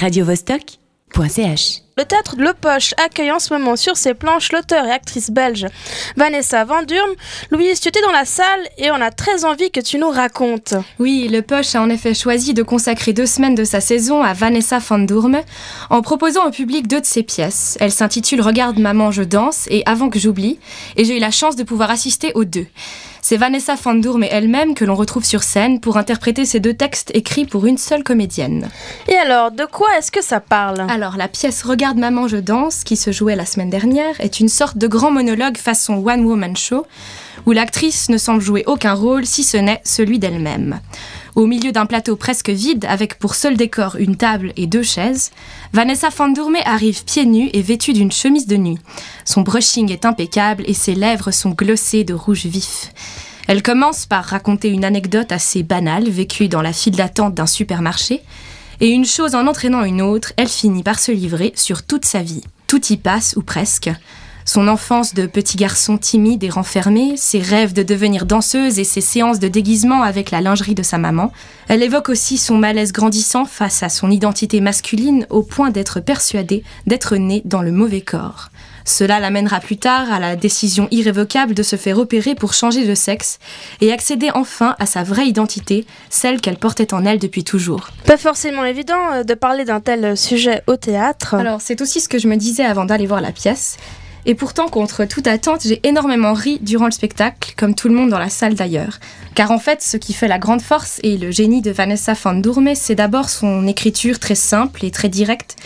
radiovostok.ch. De Le Poche accueille en ce moment sur ses planches l'auteur et actrice belge Vanessa Van Durm. Louise, tu étais dans la salle et on a très envie que tu nous racontes. Oui, Le Poche a en effet choisi de consacrer deux semaines de sa saison à Vanessa Van Durm en proposant au public deux de ses pièces. Elle s'intitule Regarde maman, je danse et Avant que j'oublie et j'ai eu la chance de pouvoir assister aux deux. C'est Vanessa Van Durm et elle-même que l'on retrouve sur scène pour interpréter ces deux textes écrits pour une seule comédienne. Et alors, de quoi est-ce que ça parle? Alors, la pièce Regarde maman, je danse, qui se jouait la semaine dernière, est une sorte de grand monologue façon One Woman Show, où l'actrice ne semble jouer aucun rôle si ce n'est celui d'elle-même. Au milieu d'un plateau presque vide, avec pour seul décor une table et deux chaises, Vanessa Van Durme arrive pieds nus et vêtue d'une chemise de nuit. Son brushing est impeccable et ses lèvres sont glossées de rouge vif. Elle commence par raconter une anecdote assez banale vécue dans la file d'attente d'un supermarché, et une chose en entraînant une autre, elle finit par se livrer sur toute sa vie. Tout y passe, ou presque. Son enfance de petit garçon timide et renfermé, ses rêves de devenir danseuse et ses séances de déguisement avec la lingerie de sa maman. Elle évoque aussi son malaise grandissant face à son identité masculine au point d'être persuadée d'être née dans le mauvais corps. Cela l'amènera plus tard à la décision irrévocable de se faire opérer pour changer de sexe et accéder enfin à sa vraie identité, celle qu'elle portait en elle depuis toujours. Pas forcément évident euh, de parler d'un tel sujet au théâtre. Alors c'est aussi ce que je me disais avant d'aller voir la pièce. Et pourtant, contre toute attente, j'ai énormément ri durant le spectacle, comme tout le monde dans la salle d'ailleurs. Car en fait, ce qui fait la grande force et le génie de Vanessa Van Durme, c'est d'abord son écriture très simple et très directe,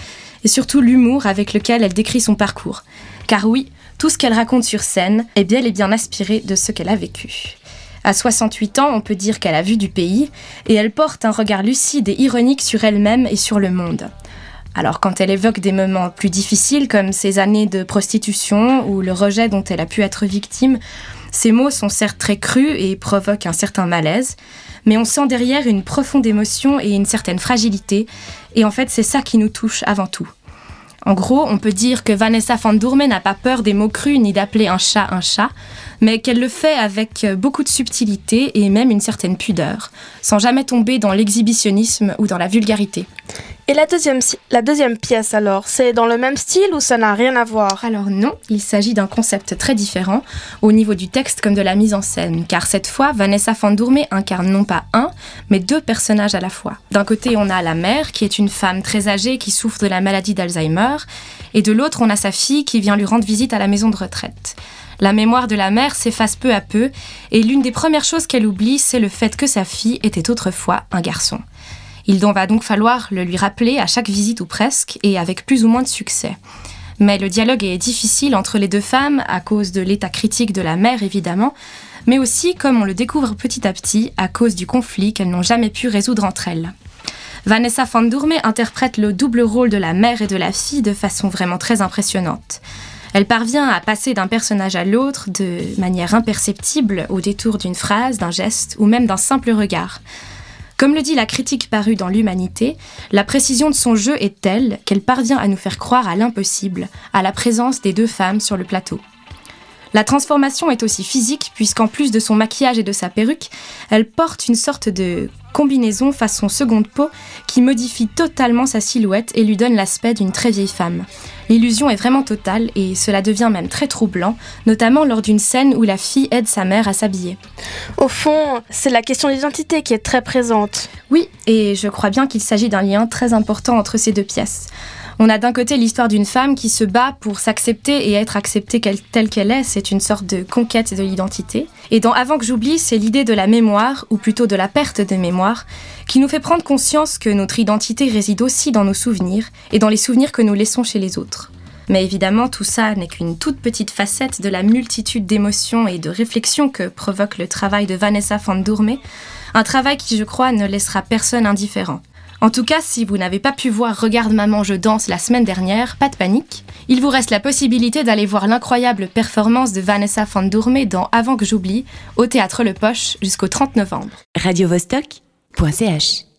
et surtout l'humour avec lequel elle décrit son parcours. Car oui, tout ce qu'elle raconte sur scène est bien et bien inspiré de ce qu'elle a vécu. À 68 ans, on peut dire qu'elle a vu du pays, et elle porte un regard lucide et ironique sur elle-même et sur le monde. Alors quand elle évoque des moments plus difficiles comme ses années de prostitution ou le rejet dont elle a pu être victime, ces mots sont certes très crus et provoquent un certain malaise, mais on sent derrière une profonde émotion et une certaine fragilité, et en fait c'est ça qui nous touche avant tout. En gros, on peut dire que Vanessa Van Durme n'a pas peur des mots crus ni d'appeler un chat un chat, mais qu'elle le fait avec beaucoup de subtilité et même une certaine pudeur, sans jamais tomber dans l'exhibitionnisme ou dans la vulgarité. Et la deuxième, pièce alors, c'est dans le même style ou ça n'a rien à voir? Alors non, il s'agit d'un concept très différent au niveau du texte comme de la mise en scène, car cette fois, Vanessa Van Durme incarne non pas un, mais deux personnages à la fois. D'un côté, on a la mère, qui est une femme très âgée qui souffre de la maladie d'Alzheimer, et de l'autre, on a sa fille qui vient lui rendre visite à la maison de retraite. La mémoire de la mère s'efface peu à peu, et l'une des premières choses qu'elle oublie, c'est le fait que sa fille était autrefois un garçon. Il va donc falloir le lui rappeler à chaque visite ou presque, et avec plus ou moins de succès. Mais le dialogue est difficile entre les deux femmes à cause de l'état critique de la mère évidemment, mais aussi, comme on le découvre petit à petit, à cause du conflit qu'elles n'ont jamais pu résoudre entre elles. Vanessa Van Durme interprète le double rôle de la mère et de la fille de façon vraiment très impressionnante. Elle parvient à passer d'un personnage à l'autre de manière imperceptible au détour d'une phrase, d'un geste ou même d'un simple regard. Comme le dit la critique parue dans l'Humanité, la précision de son jeu est telle qu'elle parvient à nous faire croire à l'impossible, à la présence des deux femmes sur le plateau. La transformation est aussi physique puisqu'en plus de son maquillage et de sa perruque, elle porte une sorte de combinaison façon seconde peau qui modifie totalement sa silhouette et lui donne l'aspect d'une très vieille femme. L'illusion est vraiment totale et cela devient même très troublant, notamment lors d'une scène où la fille aide sa mère à s'habiller. Au fond, c'est la question d'identité qui est très présente. Oui, et je crois bien qu'il s'agit d'un lien très important entre ces deux pièces. On a d'un côté l'histoire d'une femme qui se bat pour s'accepter et être acceptée telle qu'elle est, c'est une sorte de conquête de l'identité. Et dans Avant que j'oublie, c'est l'idée de la mémoire, ou plutôt de la perte de mémoire, qui nous fait prendre conscience que notre identité réside aussi dans nos souvenirs et dans les souvenirs que nous laissons chez les autres. Mais évidemment, tout ça n'est qu'une toute petite facette de la multitude d'émotions et de réflexions que provoque le travail de Vanessa Van Durme, un travail qui, je crois, ne laissera personne indifférent. En tout cas, si vous n'avez pas pu voir Regarde maman, je danse la semaine dernière, pas de panique. Il vous reste la possibilité d'aller voir l'incroyable performance de Vanessa Van dans Avant que j'oublie, au théâtre Le Poche jusqu'au 30 novembre. radiovostok.ch